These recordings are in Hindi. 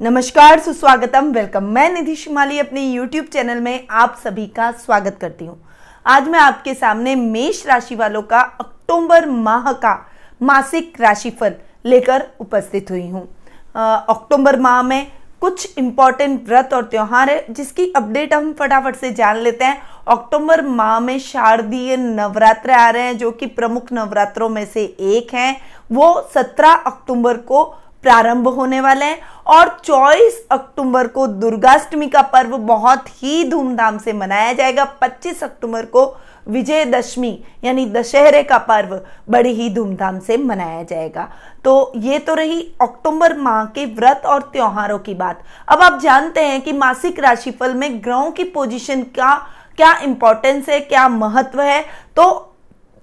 नमस्कार, सुस्वागतम वेलकम मैं निधि शिमाली अपने YouTube चैनल में आप सभी का स्वागत करती हूँ। आज मैं आपके सामने मेष राशि वालों का अक्टूबर माह का मासिक राशिफल लेकर उपस्थित हुई हूँ। अक्टूबर माह में कुछ इंपॉर्टेंट व्रत और त्योहार है, जिसकी अपडेट हम फटाफट से जान लेते हैं। अक्टूबर माह में शारदीय नवरात्र आ रहे हैं, जो कि प्रमुख नवरात्रों में से एक हैं। वो 17 अक्टूबर को प्रारंभ होने वाले हैं और 24 अक्टूबर को दुर्गाष्टमी का पर्व बहुत ही धूमधाम से मनाया जाएगा। 25 अक्टूबर को विजयदशमी, यानी दशहरे का पर्व, बड़ी ही धूमधाम से मनाया जाएगा। तो ये तो रही अक्टूबर माह के व्रत और त्योहारों की बात। अब आप जानते हैं कि मासिक राशिफल में ग्रहों की पोजीशन का क्या इंपॉर्टेंस है, क्या महत्व है? तो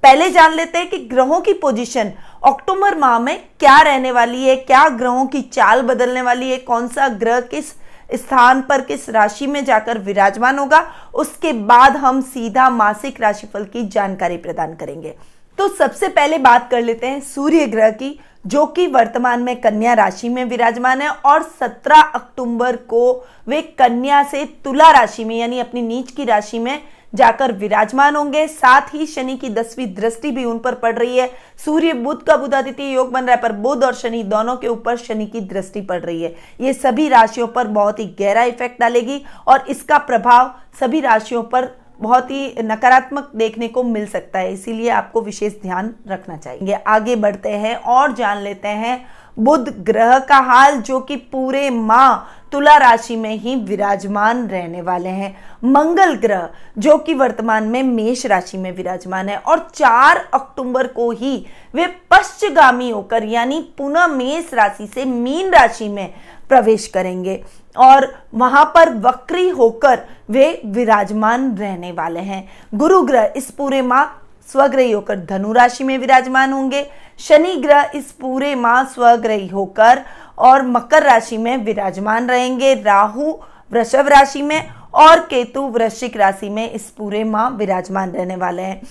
पहले जान लेते हैं कि ग्रहों की पोजीशन अक्टूबर माह में क्या रहने वाली है, क्या ग्रहों की चाल बदलने वाली है, कौन सा ग्रह किस स्थान पर, किस राशि में जाकर विराजमान होगा, उसके बाद हम सीधा मासिक राशिफल की जानकारी प्रदान करेंगे। तो सबसे पहले बात कर लेते हैं सूर्य ग्रह की, जो कि वर्तमान में कन्या राशि में विराजमान है और 17 अक्टूबर को वे कन्या से तुला राशि में, यानी अपनी नीच की राशि में जाकर विराजमान होंगे। साथ ही शनि की दसवीं दृष्टि भी उन पर पड़ रही है। सूर्य बुद्ध का बुधादित्य योग बन रहा है, पर बुद्ध और शनि दोनों के ऊपर शनि की दृष्टि पड़ रही है। ये सभी राशियों पर बहुत ही गहरा इफ़ेक्ट डालेगी और इसका प्रभाव सभी राशियों पर बहुत ही नकारात्मक देखने को मिल सकता है। इसीलिए आपको विशेष ध्यान रखना चाहिए। आगे बढ़ते हैं और जान लेते हैं बुध ग्रह का हाल जो कि पूरे माह तुला राशि में ही विराजमान रहने वाले हैं। मंगल ग्रह, जो कि वर्तमान में मेष राशि में विराजमान है, और 4 अक्टूबर को ही वे पश्चगामी होकर, यानी पुनः मेष राशि से मीन राशि में प्रवेश करेंगे, और वहाँ पर वक्री होकर वे विराजमान रहने वाले हैं। गुरु ग्रह, इस पूरे माह स्वग्रही होकर धनु राशि में विराजमान होंगे शनि ग्रह इस पूरे माह स्वग्रही होकर और मकर राशि में विराजमान रहेंगे। राहु वृषभ राशि में और केतु वृश्चिक राशि में इस पूरे माह विराजमान रहने वाले हैं।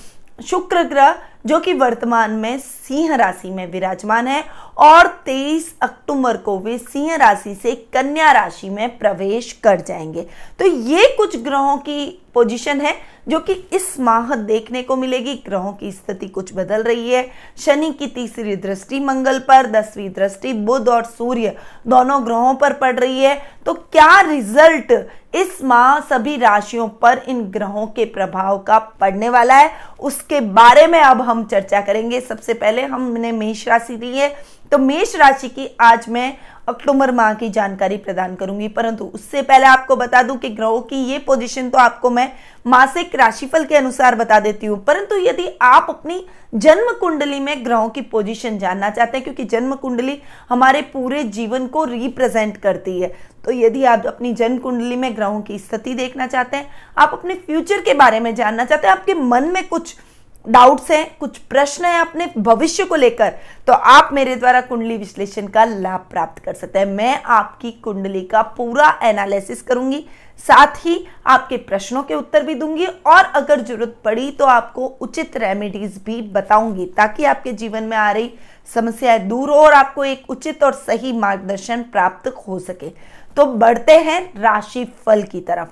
शुक्र ग्रह, जो कि वर्तमान में सिंह राशि में विराजमान है और 23 अक्टूबर को वे सिंह राशि से कन्या राशि में प्रवेश कर जाएँगे। तो ये कुछ ग्रहों की पोजीशन है। जो कि इस माह देखने को मिलेगी। ग्रहों की स्थिति कुछ बदल रही है। शनि की तीसरी दृष्टि मंगल पर, दसवीं दृष्टि बुध और सूर्य दोनों ग्रहों पर पड़ रही है। तो क्या रिज़ल्ट इस माह सभी राशियों पर इन ग्रहों के प्रभाव का पड़ने वाला है? उसके बारे में अब हम चर्चा करेंगे। सबसे पहले हमने मेष राशि ली है। तो मेष राशि की आज मैं अक्टूबर माह की जानकारी प्रदान करूँगी, परंतु उससे पहले आपको बता दूँ कि ग्रहों की ये पोजीशन तो आपको मैं मासिक राशिफल के अनुसार बता देती हूँ। परंतु यदि आप अपनी जन्म कुंडली में ग्रहों की पोजीशन जानना चाहते हैं, क्योंकि जन्म कुंडली हमारे पूरे जीवन को रिप्रेजेंट करती है तो यदि आप अपनी जन्म कुंडली में ग्रहों की स्थिति देखना चाहते हैं, आप अपने फ्यूचर के बारे में जानना चाहते हैं, आपके मन में कुछ डाउट्स हैं, कुछ प्रश्न हैं अपने भविष्य को लेकर तो आप मेरे द्वारा कुंडली विश्लेषण का लाभ प्राप्त कर सकते हैं। मैं आपकी कुंडली का पूरा एनालिसिस करूँगी, साथ ही आपके प्रश्नों के उत्तर भी दूँगी और अगर ज़रूरत पड़ी तो आपको उचित रेमेडीज भी बताऊँगी, ताकि आपके जीवन में आ रही समस्याएँ दूर हो और आपको एक उचित और सही मार्गदर्शन प्राप्त हो सके। तो बढ़ते हैं राशि फल की तरफ़।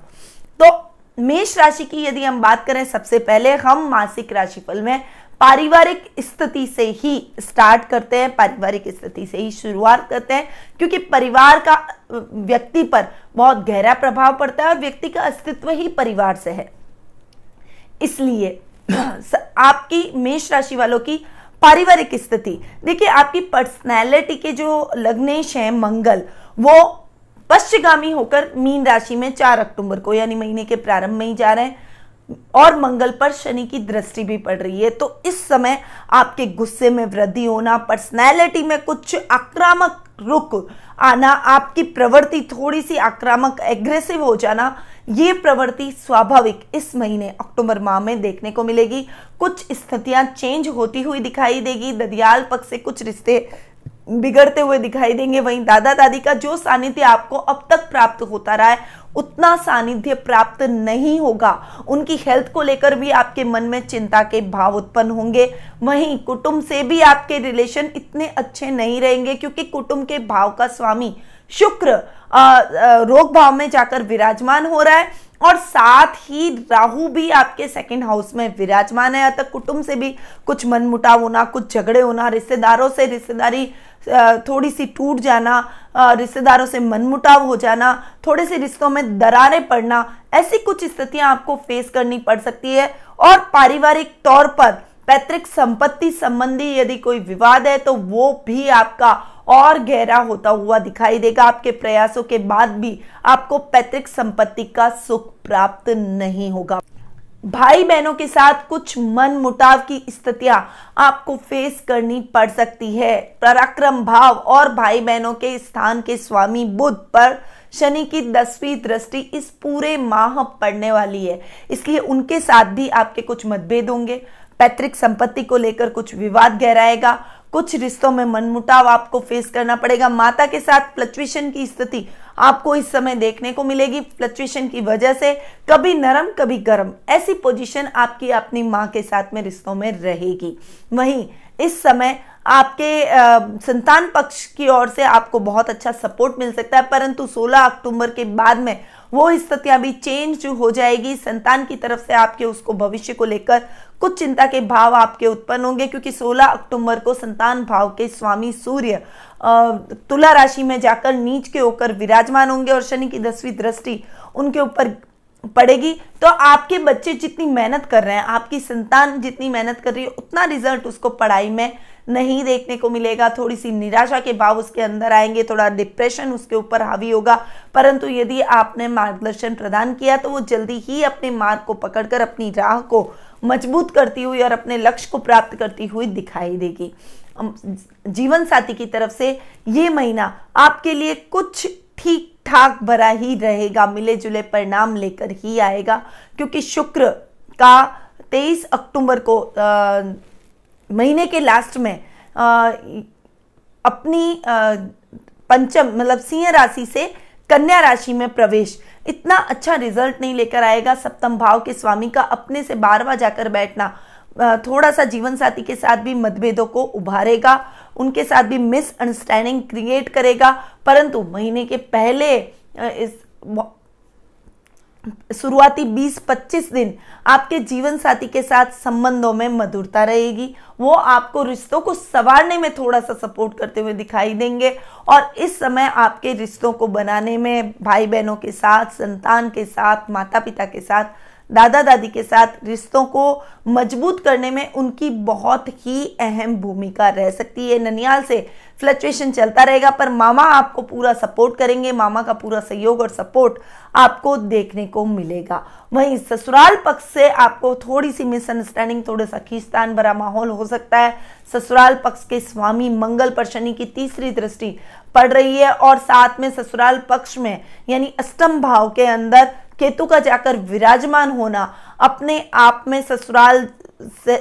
तो मेष राशि की यदि हम बात करें, सबसे पहले हम मासिक राशिफल में पारिवारिक स्थिति से ही स्टार्ट करते हैं। पारिवारिक स्थिति से ही शुरुआत करते हैं, क्योंकि परिवार का, व्यक्ति पर बहुत गहरा प्रभाव पड़ता है और व्यक्ति का अस्तित्व ही परिवार से है। इसलिए आपकी मेष राशि वालों की पारिवारिक स्थिति, देखिए, आपकी पर्सनैलिटी के जो लग्नेश हैं, मंगल, वो पश्चिगामी होकर मीन राशि में चार अक्टूबर को, यानी महीने के प्रारंभ में ही जा रहे हैं। और मंगल पर शनि की दृष्टि भी पड़ रही है। तो इस समय आपके गुस्से में वृद्धि होना पर्सनैलिटी में कुछ आक्रामक रुक आना, आपकी प्रवृत्ति थोड़ी सी आक्रामक एग्रेसिव हो जाना, ये प्रवृत्ति स्वाभाविक इस महीने अक्टूबर माह में देखने को मिलेगी। कुछ स्थितियाँ चेंज होती हुई दिखाई देगी। ददियाल पक्ष से कुछ रिश्ते बिगड़ते हुए दिखाई देंगे। वहीं दादा दादी का जो सानिध्य आपको अब तक प्राप्त होता रहा है, उतना सानिध्य प्राप्त नहीं होगा। उनकी हेल्थ को लेकर भी आपके मन में चिंता के भाव उत्पन्न होंगे। वहीं कुटुंब से भी आपके रिलेशन इतने अच्छे नहीं रहेंगे, क्योंकि कुटुंब के भाव का स्वामी शुक्र रोग भाव में जाकर विराजमान हो रहा है और साथ ही राहु भी आपके सेकंड हाउस में विराजमान है। अतः कुटुंब से भी कुछ मनमुटाव होना, कुछ झगड़े होना, रिश्तेदारों से रिश्तेदारी थोड़ी सी टूट जाना रिश्तेदारों से मनमुटाव हो जाना थोड़े से रिश्तों में दरारें पड़ना, ऐसी कुछ स्थितियाँ आपको फेस करनी पड़ सकती है। और पारिवारिक तौर पर पैतृक संपत्ति संबंधी यदि कोई विवाद है तो वो भी आपका और गहरा होता हुआ दिखाई देगा। आपके प्रयासों के बाद भी आपको पैतृक संपत्ति का सुख प्राप्त नहीं होगा। भाई बहनों के साथ कुछ मन मुटाव की स्थितियाँ आपको फेस करनी पड़ सकती है। पराक्रम भाव और भाई बहनों के स्थान के स्वामी बुद्ध पर शनि की दसवीं दृष्टि इस पूरे माह पड़ने वाली है। इसलिए उनके साथ भी आपके कुछ मतभेद होंगे। पैतृक संपत्ति को लेकर कुछ विवाद गहराएगा। कुछ रिश्तों में मनमुटाव आपको फेस करना पड़ेगा। माता के साथ फ्लक्चुएशन की स्थिति आपको इस समय देखने को मिलेगी फ्लक्चुएशन की वजह से। कभी नरम, कभी गर्म। ऐसी पोजीशन आपकी अपनी माँ के साथ में, रिश्तों में रहेगी। वहीं इस समय आपके संतान पक्ष की ओर से आपको बहुत अच्छा सपोर्ट मिल सकता है, परंतु 16 अक्टूबर के बाद में वो स्थितियाँ भी चेंज हो जाएगी। संतान की तरफ़ से आपके, उसको भविष्य को लेकर कुछ चिंता के भाव आपके उत्पन्न होंगे, क्योंकि 16 अक्टूबर को संतान भाव के स्वामी सूर्य तुला राशि में जाकर नीच के होकर विराजमान होंगे और शनि की दसवीं दृष्टि उनके ऊपर पड़ेगी। तो आपके बच्चे जितनी मेहनत कर रहे हैं, आपकी संतान जितनी मेहनत कर रही है, उतना रिज़ल्ट उसको पढ़ाई में नहीं देखने को मिलेगा। थोड़ी सी निराशा के भाव उसके अंदर आएँगे, थोड़ा डिप्रेशन उसके ऊपर हावी होगा। परंतु यदि आपने मार्गदर्शन प्रदान किया तो वो जल्दी ही अपने मार्ग को पकड़कर, अपनी राह को मज़बूत करती हुई और अपने लक्ष्य को प्राप्त करती हुई दिखाई देगी। जीवन साथी की तरफ़ से ये महीना आपके लिए कुछ ठीक ठाक भरा ही रहेगा। मिले जुले परिणाम लेकर ही आएगा क्योंकि शुक्र का 23 अक्टूबर को आ, महीने के लास्ट में आ, अपनी आ, पंचम मतलब सिंह राशि से कन्या राशि में प्रवेश। इतना अच्छा रिज़ल्ट नहीं लेकर आएगा। सप्तम भाव के स्वामी का अपने से बारवा जाकर बैठना थोड़ा सा जीवन साथी के साथ भी मतभेदों को उभारेगा, उनके साथ भी मिसअंडरस्टैंडिंग क्रिएट करेगा, परंतु महीने के पहले इस शुरुआती 20-25 दिन आपके जीवन साथी के साथ संबंधों में मधुरता रहेगी। वो आपको रिश्तों को संवारने में थोड़ा सा सपोर्ट करते हुए दिखाई देंगे और इस समय आपके रिश्तों को बनाने में भाई बहनों के साथ, संतान के साथ माता पिता के साथ दादा दादी के साथ रिश्तों को मज़बूत करने में उनकी बहुत ही अहम भूमिका रह सकती है। ननियाल से फ्लक्चुएशन चलता रहेगा, पर मामा आपको पूरा सपोर्ट करेंगे। मामा का पूरा सहयोग और सपोर्ट आपको देखने को मिलेगा। वहीं ससुराल पक्ष से आपको थोड़ी सी मिसअंडरस्टैंडिंग थोड़ा सा खींचतान भरा माहौल हो सकता है। ससुराल पक्ष के स्वामी मंगल पर शनि की तीसरी दृष्टि पड़ रही है और साथ में ससुराल पक्ष में, यानी अष्टम भाव के अंदर केतु का जाकर विराजमान होना, अपने आप में ससुराल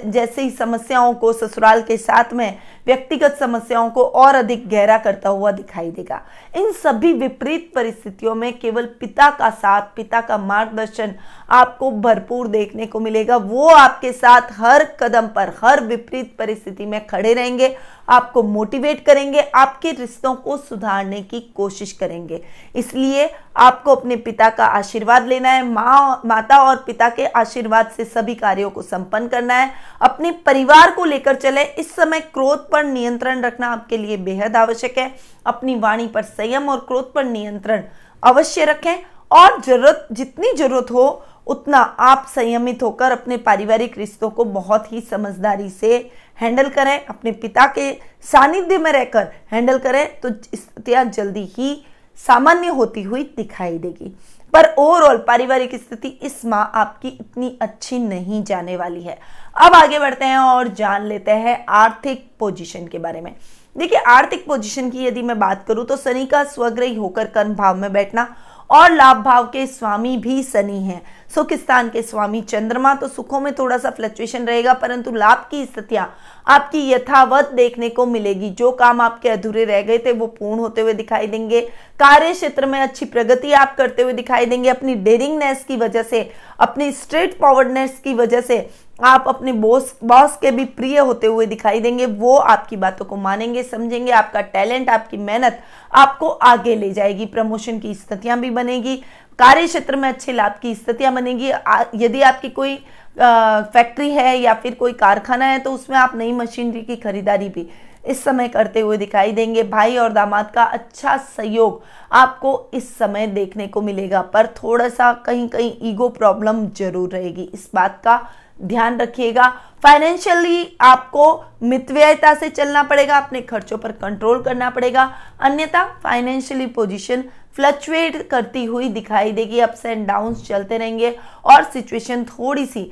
जैसी समस्याओं को ससुराल के साथ में व्यक्तिगत समस्याओं को और अधिक गहरा करता हुआ दिखाई देगा। इन सभी विपरीत परिस्थितियों में केवल पिता का साथ, पिता का मार्गदर्शन आपको भरपूर देखने को मिलेगा। वो आपके साथ हर कदम पर, हर विपरीत परिस्थिति में खड़े रहेंगे, आपको मोटिवेट करेंगे, आपके रिश्तों को सुधारने की कोशिश करेंगे। इसलिए आपको अपने पिता का आशीर्वाद लेना है, माँ, माता और पिता के आशीर्वाद से सभी कार्यों को संपन्न करना है। अपने परिवार को लेकर चले। इस समय क्रोध पर नियंत्रण रखना आपके लिए बेहद आवश्यक है। अपनी वाणी पर संयम और क्रोध पर नियंत्रण अवश्य रखें और ज़रूरत, जितनी ज़रूरत हो, उतना आप संयमित होकर अपने पारिवारिक रिश्तों को बहुत ही समझदारी से हैंडल करें। अपने पिता के सानिध्य में रहकर हैंडल करें। तो स्थितियाँ जल्दी ही सामान्य होती हुई दिखाई देगी। पर ओवरऑल पारिवारिक स्थिति इस माह आपकी इतनी अच्छी नहीं जाने वाली है। अब आगे बढ़ते हैं और जान लेते हैं आर्थिक पोजीशन के बारे में। देखिए, आर्थिक पोजीशन की यदि मैं बात करूँ तो शनि का स्वग्रही होकर कर्म भाव में बैठना और लाभ भाव के स्वामी भी शनि हैं। सुख स्थान के स्वामी, चंद्रमा तो सुखों में थोड़ा सा फ्लक्चुएशन रहेगा, परंतु लाभ की स्थितियाँ आपकी यथावत देखने को मिलेगी। जो काम आपके अधूरे रह गए थे, वो पूर्ण होते हुए दिखाई देंगे। कार्य क्षेत्र में अच्छी प्रगति आप करते हुए दिखाई देंगे। अपनी डेरिंगनेस की वजह से, अपनी स्ट्रेट फॉरवर्डनेस की वजह से आप अपने बॉस बॉस के भी प्रिय होते हुए दिखाई देंगे। वो आपकी बातों को मानेंगे, समझेंगे। आपका टैलेंट आपकी मेहनत आपको आगे ले जाएगी। प्रमोशन की स्थितियाँ भी बनेगी। कार्य क्षेत्र में अच्छे लाभ की स्थितियाँ बनेगी। यदि आपकी कोई फैक्ट्री है या फिर कोई कारखाना है तो उसमें आप नई मशीनरी की खरीदारी भी इस समय करते हुए दिखाई देंगे। भाई और दामाद का अच्छा सहयोग आपको इस समय देखने को मिलेगा, पर थोड़ा सा कहीं कहीं ईगो प्रॉब्लम ज़रूर रहेगी। इस बात का ध्यान रखिएगा। फाइनेंशियली आपको मितव्ययता से चलना पड़ेगा, अपने खर्चों पर कंट्रोल करना पड़ेगा। अन्यथा फाइनेंशियली पोजीशन फ्लक्चुएट करती हुई दिखाई देगी। अप्स एंड डाउन्स चलते रहेंगे और सिचुएशन थोड़ी सी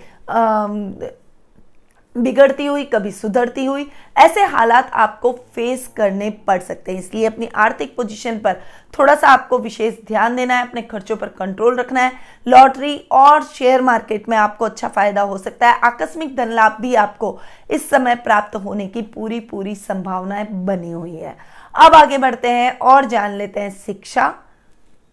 बिगड़ती हुई, कभी सुधरती हुई, ऐसे हालात आपको फेस करने पड़ सकते हैं। इसलिए अपनी आर्थिक पोजीशन पर थोड़ा सा आपको विशेष ध्यान देना है, अपने खर्चों पर कंट्रोल रखना है। लॉटरी और शेयर मार्केट में आपको अच्छा फ़ायदा हो सकता है। आकस्मिक धन लाभ भी आपको इस समय प्राप्त होने की पूरी पूरी संभावनाएँ बनी हुई है। अब आगे बढ़ते हैं और जान लेते हैं शिक्षा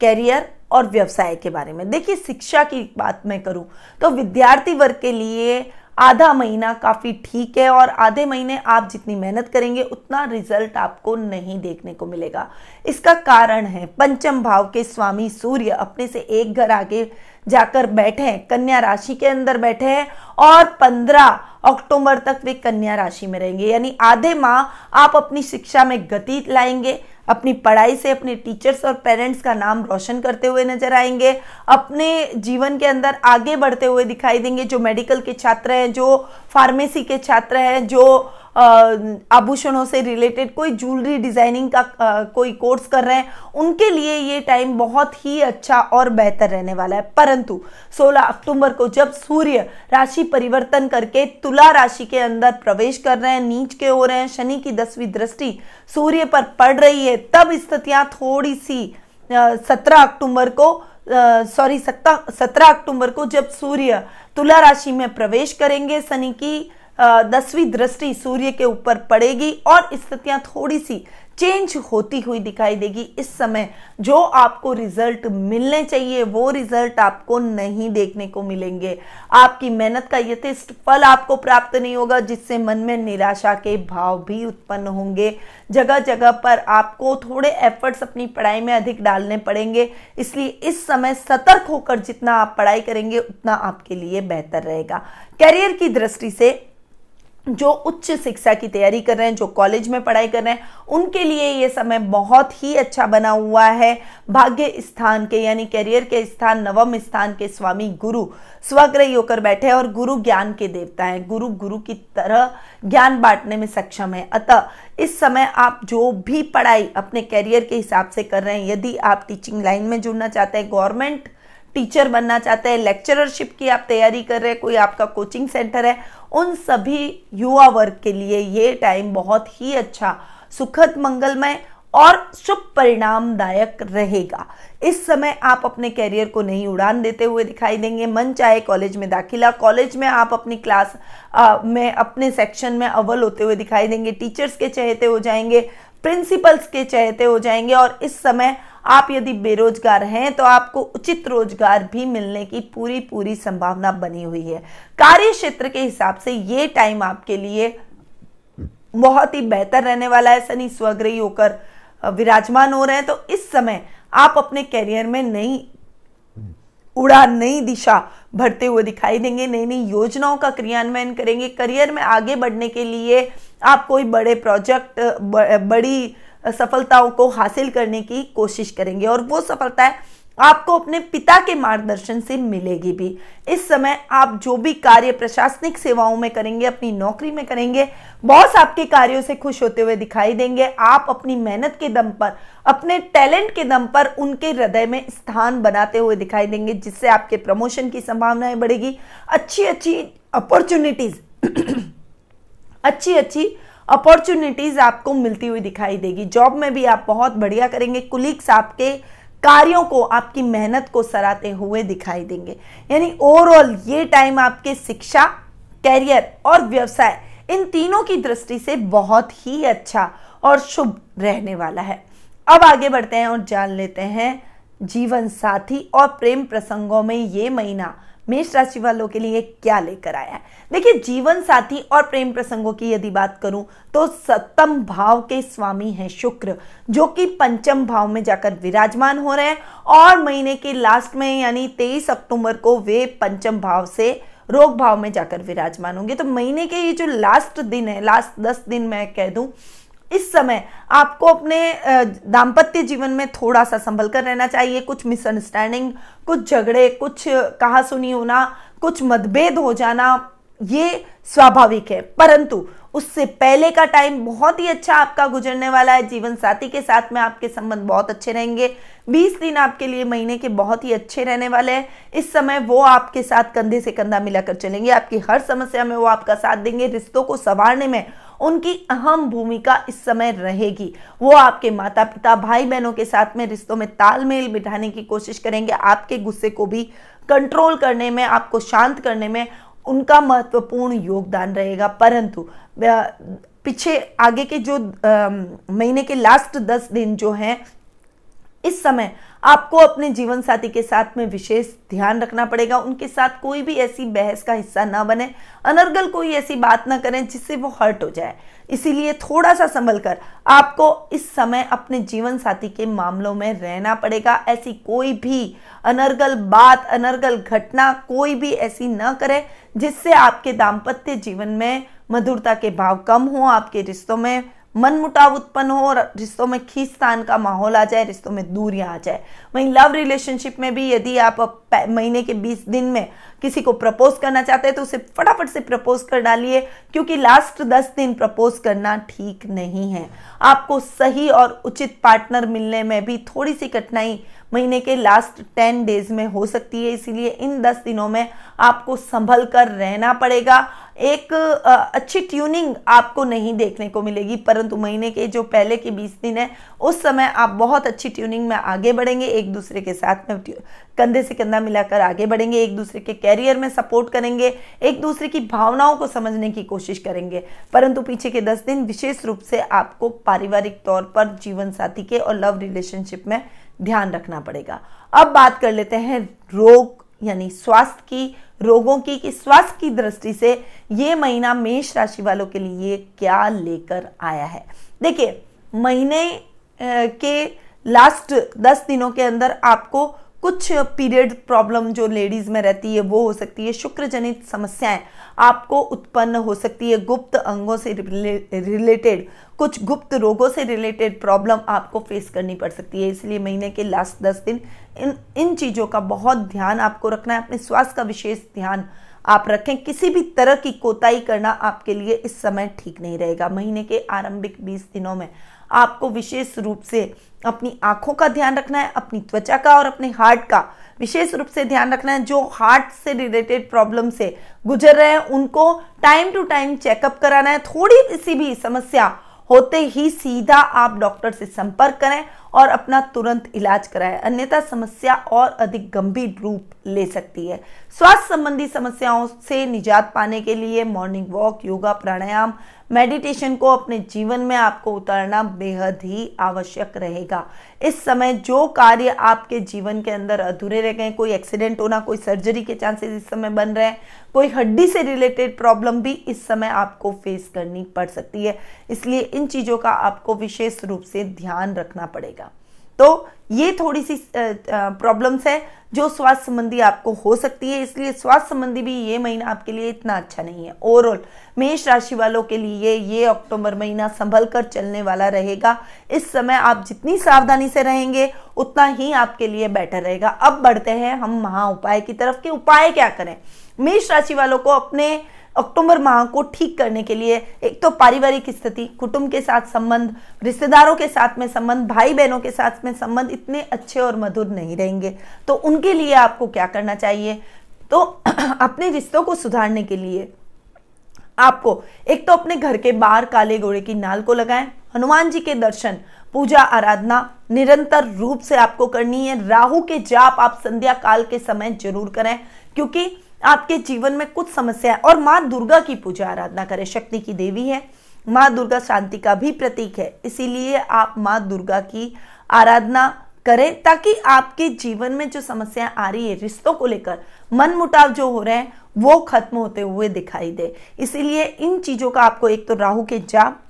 कैरियर और व्यवसाय के बारे में। देखिए, शिक्षा की बात मैं करूँ तो विद्यार्थी वर्ग के लिए आधा महीना काफ़ी ठीक है और आधे महीने आप जितनी मेहनत करेंगे, उतना रिज़ल्ट आपको नहीं देखने को मिलेगा। इसका कारण है, पंचम भाव के स्वामी सूर्य अपने से एक घर आगे जाकर बैठे हैं, कन्या राशि के अंदर बैठे हैं और 15 अक्टूबर तक वे कन्या राशि में रहेंगे। यानी आधे माह आप अपनी शिक्षा में गति लाएँगे अपनी पढ़ाई से अपने टीचर्स और पेरेंट्स का नाम रोशन करते हुए नज़र आएँगे। अपने जीवन के अंदर आगे बढ़ते हुए दिखाई देंगे जो मेडिकल के छात्र हैं, जो फार्मेसी के छात्र हैं, जो आभूषणों से रिलेटेड कोई ज्वेलरी डिज़ाइनिंग का आ, कोई कोर्स कर रहे हैं उनके लिए ये टाइम बहुत ही अच्छा और बेहतर रहने वाला है। परंतु 16 अक्टूबर को जब सूर्य राशि परिवर्तन करके तुला राशि के अंदर प्रवेश कर रहे हैं नीच के हो रहे हैं शनि की दसवीं दृष्टि सूर्य पर पड़ रही है तब स्थितियाँ थोड़ी सी सत्रह अक्टूबर को सॉरी सत्रह अक्टूबर को जब सूर्य तुला राशि में प्रवेश करेंगे शनि की दसवीं दृष्टि सूर्य के ऊपर पड़ेगी और स्थितियाँ थोड़ी सी चेंज होती हुई दिखाई देगी। इस समय जो आपको रिज़ल्ट मिलने चाहिए, वो रिज़ल्ट आपको नहीं देखने को मिलेंगे। आपकी मेहनत का यथेष्ट फल आपको प्राप्त नहीं होगा, जिससे मन में निराशा के भाव भी उत्पन्न होंगे। जगह जगह पर आपको थोड़े एफर्ट्स अपनी पढ़ाई में अधिक डालने पड़ेंगे। इसलिए इस समय सतर्क होकर जितना आप पढ़ाई करेंगे, उतना आपके लिए बेहतर रहेगा। करियर की दृष्टि से जो उच्च शिक्षा की तैयारी कर रहे हैं, जो कॉलेज में पढ़ाई कर रहे हैं, उनके लिए ये समय बहुत ही अच्छा बना हुआ है। भाग्य स्थान के, यानी करियर के स्थान, नवम स्थान के स्वामी गुरु स्वग्रही होकर बैठे और गुरु ज्ञान के देवता हैं। गुरु गुरु की तरह ज्ञान बांटने में सक्षम है। अतः इस समय आप जो भी पढ़ाई अपने करियर के हिसाब से कर रहे हैं, यदि आप टीचिंग लाइन में जुड़ना चाहते हैं गवर्नमेंट टीचर बनना चाहते हैं लेक्चररशिप की आप तैयारी कर रहे हैं कोई आपका कोचिंग सेंटर है उन सभी युवा वर्ग के लिए ये टाइम बहुत ही अच्छा सुखद मंगलमय और शुभ परिणामदायक रहेगा। इस समय आप अपने कैरियर को नहीं उड़ान देते हुए दिखाई देंगे मन चाहे कॉलेज में दाखिला कॉलेज में आप अपनी क्लास आ, में अपने सेक्शन में अव्वल होते हुए दिखाई देंगे टीचर्स के चहेते हो जाएँगे प्रिंसिपल्स के चहेते हो जाएँगे और इस समय आप यदि बेरोजगार हैं तो आपको उचित रोज़गार भी मिलने की पूरी पूरी संभावना बनी हुई है। कार्य क्षेत्र के हिसाब से ये टाइम आपके लिए बहुत ही बेहतर रहने वाला है। शनि स्वग्रही होकर विराजमान हो रहे हैं तो इस समय आप अपने कैरियर में नई उड़ान, नई दिशा भरते हुए दिखाई देंगे। नई नई योजनाओं का क्रियान्वयन करेंगे। करियर में आगे बढ़ने के लिए आप कोई बड़े प्रोजेक्ट बड़ी सफलताओं को हासिल करने की कोशिश करेंगे और वो सफलताएँ आपको अपने पिता के मार्गदर्शन से मिलेगी भी। इस समय आप जो भी कार्य प्रशासनिक सेवाओं में करेंगे, अपनी नौकरी में करेंगे, बॉस आपके कार्यों से खुश होते हुए दिखाई देंगे। आप अपनी मेहनत के दम पर, अपने टैलेंट के दम पर उनके हृदय में स्थान बनाते हुए दिखाई देंगे, जिससे आपके प्रमोशन की संभावनाएँ बढ़ेगी। अच्छी अच्छी अपॉर्चुनिटीज़ अच्छी अच्छी अपॉर्चुनिटीज़ आपको मिलती हुई दिखाई देगी। जॉब में भी आप बहुत बढ़िया करेंगे। कुलीग्स आपके कार्यों को, आपकी मेहनत को सराहते हुए दिखाई देंगे। यानी ओवरऑल ये टाइम आपके शिक्षा कैरियर और व्यवसाय, इन तीनों की दृष्टि से बहुत ही अच्छा और शुभ रहने वाला है। अब आगे बढ़ते हैं और जान लेते हैं जीवन साथी और प्रेम प्रसंगों में ये महीना मेष राशि वालों के लिए क्या लेकर आया है? देखिए, जीवन साथी और प्रेम प्रसंगों की यदि बात करूँ तो सप्तम भाव के स्वामी हैं शुक्र, जो कि पंचम भाव में जाकर विराजमान हो रहे हैं और महीने के लास्ट में, यानी 23 अक्टूबर को वे पंचम भाव से रोग भाव में जाकर विराजमान होंगे। तो महीने के ये जो लास्ट दिन है लास्ट दस दिन मैं कह दूँ इस समय आपको अपने दाम्पत्य जीवन में थोड़ा सा संभल कर रहना चाहिए। कुछ मिसअंडरस्टैंडिंग कुछ झगड़े, कुछ कहा सुनी होना, कुछ मतभेद हो जाना, ये स्वाभाविक है। परंतु उससे पहले का टाइम बहुत ही अच्छा आपका गुजरने वाला है। जीवन साथी के साथ में आपके संबंध बहुत अच्छे रहेंगे। 20 दिन आपके लिए महीने के बहुत ही अच्छे रहने वाले हैं। इस समय वो आपके साथ कंधे से कंधा मिलाकर चलेंगे। आपकी हर समस्या में वो आपका साथ देंगे। रिश्तों को संवारने में उनकी अहम भूमिका इस समय रहेगी। वो आपके माता पिता भाई बहनों के साथ में रिश्तों में तालमेल बिठाने की कोशिश करेंगे। आपके गुस्से को भी कंट्रोल करने में, आपको शांत करने में उनका महत्वपूर्ण योगदान रहेगा। परंतु पीछे आगे के जो महीने के लास्ट दस दिन जो हैं, इस समय आपको अपने जीवन साथी के साथ में विशेष ध्यान रखना पड़ेगा। उनके साथ कोई भी ऐसी बहस का हिस्सा ना बने। अनर्गल कोई ऐसी बात ना करें जिससे वो हर्ट हो जाए। इसीलिए थोड़ा सा संभल कर आपको इस समय अपने जीवन साथी के मामलों में रहना पड़ेगा। ऐसी कोई भी अनर्गल बात, अनर्गल घटना कोई भी ऐसी न करे जिससे आपके दाम्पत्य जीवन में मधुरता के भाव कम हो, आपके रिश्तों में मन मुटाव उत्पन्न हो और रिश्तों में खींचतान का माहौल आ जाए, रिश्तों में दूरियाँ आ जाए। वहीं लव रिलेशनशिप में भी यदि आप महीने के 20 दिन में किसी को प्रपोज करना चाहते हैं तो उसे फटाफट से प्रपोज कर डालिए, क्योंकि लास्ट 10 दिन प्रपोज करना ठीक नहीं है। आपको सही और उचित पार्टनर मिलने में भी थोड़ी सी कठिनाई महीने के लास्ट टेन डेज़ में हो सकती है, इसीलिए इन दस दिनों में आपको संभल कर रहना पड़ेगा। एक अच्छी ट्यूनिंग आपको नहीं देखने को मिलेगी, परंतु महीने के जो पहले के बीस दिन है, उस समय आप बहुत अच्छी ट्यूनिंग में आगे बढ़ेंगे, एक दूसरे के साथ में कंधे से कंधा मिलाकर आगे बढ़ेंगे, एक दूसरे के कैरियर में सपोर्ट करेंगे, एक दूसरे की भावनाओं को समझने की कोशिश करेंगे। परंतु पीछे के दस दिन विशेष रूप से आपको पारिवारिक तौर पर जीवन साथी के और लव रिलेशनशिप में ध्यान रखना पड़ेगा। अब बात कर लेते हैं रोग, यानी स्वास्थ्य की, रोगों की स्वास्थ्य की दृष्टि से ये महीना मेष राशि वालों के लिए क्या लेकर आया है। देखिए, महीने के लास्ट दस दिनों के अंदर आपको कुछ पीरियड प्रॉब्लम जो लेडीज़ में रहती है, वो हो सकती है। शुक्र जनित समस्याएँ आपको उत्पन्न हो सकती है। गुप्त अंगों से रिलेटेड कुछ गुप्त रोगों से रिलेटेड प्रॉब्लम आपको फेस करनी पड़ सकती है। इसलिए महीने के लास्ट दस दिन, इन इन चीज़ों का बहुत ध्यान आपको रखना है। अपने स्वास्थ्य का विशेष ध्यान आप रखें। किसी भी तरह की कोताही करना आपके लिए इस समय ठीक नहीं रहेगा। महीने के आरंभिक 20 दिनों में आपको विशेष रूप से अपनी आँखों का ध्यान रखना है, अपनी त्वचा का और अपने हार्ट का विशेष रूप से ध्यान रखना है, जो हार्ट से रिलेटेड प्रॉब्लम से गुजर रहे हैं, उनको टाइम टू टाइम चेकअप कराना है। थोड़ी सी भी समस्या होते ही सीधा आप डॉक्टर से संपर्क करें। और अपना तुरंत इलाज कराएँ। अन्यथा समस्या और अधिक गंभीर रूप ले सकती है। स्वास्थ्य संबंधी समस्याओं से निजात पाने के लिए morning walk yoga pranayama meditation को अपने जीवन में आपको उतारना बेहद ही आवश्यक रहेगा। इस समय जो कार्य आपके जीवन के अंदर अधूरे रह गए, कोई एक्सीडेंट होना, कोई सर्जरी के चांसेस इस समय बन रहे हैं, कोई हड्डी से रिलेटेड प्रॉब्लम भी इस समय आपको फेस करनी पड़ सकती है। इसलिए इन चीज़ों का आपको विशेष रूप से ध्यान रखना पड़ेगा। तो ये थोड़ी सी प्रॉब्लम्स है जो स्वास्थ्य संबंधी आपको हो सकती है। इसलिए स्वास्थ्य संबंधी भी ये महीना आपके लिए इतना अच्छा नहीं है। ओवरऑल मेष राशि वालों के लिए ये अक्टूबर महीना संभल कर चलने वाला रहेगा। इस समय आप जितनी सावधानी से रहेंगे, उतना ही आपके लिए बेटर रहेगा। अब बढ़ते हैं हम महा उपाय की तरफ़ के उपाय क्या करें? मेष राशि वालों को अपने अक्टूबर माह को ठीक करने के लिए एक तो पारिवारिक स्थिति, कुटुंब के साथ संबंध, रिश्तेदारों के साथ में संबंध भाई बहनों के साथ में संबंध इतने अच्छे और मधुर नहीं रहेंगे। तो उनके लिए आपको क्या करना चाहिए? तो अपने रिश्तों को सुधारने के लिए आपको एक तो अपने घर के बाहर काले घोड़े की नाल को लगाएँ, हनुमान जी के दर्शन, पूजा आराधना निरंतर रूप से आपको करनी है। राहु के जाप आप संध्या काल के समय ज़रूर करें, क्योंकि आपके जीवन में कुछ समस्या है और माँ दुर्गा की पूजा आराधना करें, शक्ति की देवी है। माँ दुर्गा शांति का भी प्रतीक है, इसीलिए आप माँ दुर्गा की आराधना करें ताकि आपके जीवन में जो समस्याएँ आ रही है, रिश्तों को लेकर मन मुटाव जो हो रहे हैं, वो खत्म होते हुए दिखाई दे। इसीलिए इन चीज़ों का आपको, एक तो राहु के जाप,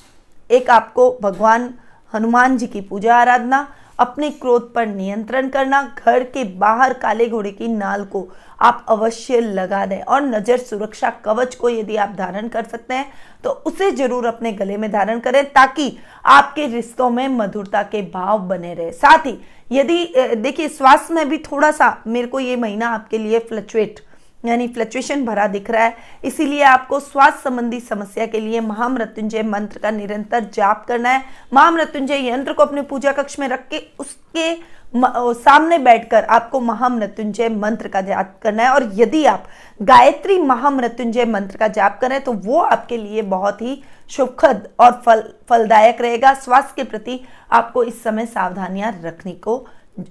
एक आपको भगवान, हनुमान जी की पूजा आराधना, अपने क्रोध पर नियंत्रण करना, घर के बाहर काले घोड़े की नाल को आप अवश्य लगा दें और नज़र सुरक्षा कवच को यदि आप धारण कर सकते हैं तो उसे ज़रूर अपने गले में धारण करें ताकि आपके रिश्तों में मधुरता के भाव बने रहे। साथ ही यदि देखिए, स्वास्थ्य में भी थोड़ा सा मेरे को ये महीना आपके लिए फ्लक्चुएट यानी फ्लक्चुएशन भरा दिख रहा है। इसीलिए आपको स्वास्थ्य संबंधी समस्या के लिए महामृत्युंजय मंत्र का निरंतर जाप करना है। महामृत्युंजय यंत्र को अपने पूजा कक्ष में रख के, उसके सामने बैठकर आपको महामृत्युंजय मंत्र का जाप करना है। और यदि आप गायत्री महामृत्युंजय मंत्र का जाप करें तो वो आपके लिए बहुत ही सुखद और फल, फलदायक रहेगा। स्वास्थ्य के प्रति आपको इस समय सावधानियाँ रखने को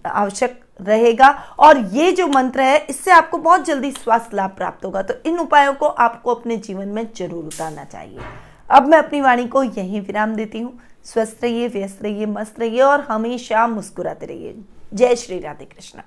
आवश्यक रहेगा। और ये जो मंत्र है, इससे आपको बहुत जल्दी स्वास्थ्य लाभ प्राप्त होगा। तो इन उपायों को आपको अपने जीवन में ज़रूर उतारना चाहिए। अब मैं अपनी वाणी को यहीं विराम देती हूँ। स्वस्थ रहिए व्यस्त रहिए मस्त रहिए और हमेशा मुस्कुराते रहिए। जय श्री राधे कृष्णा।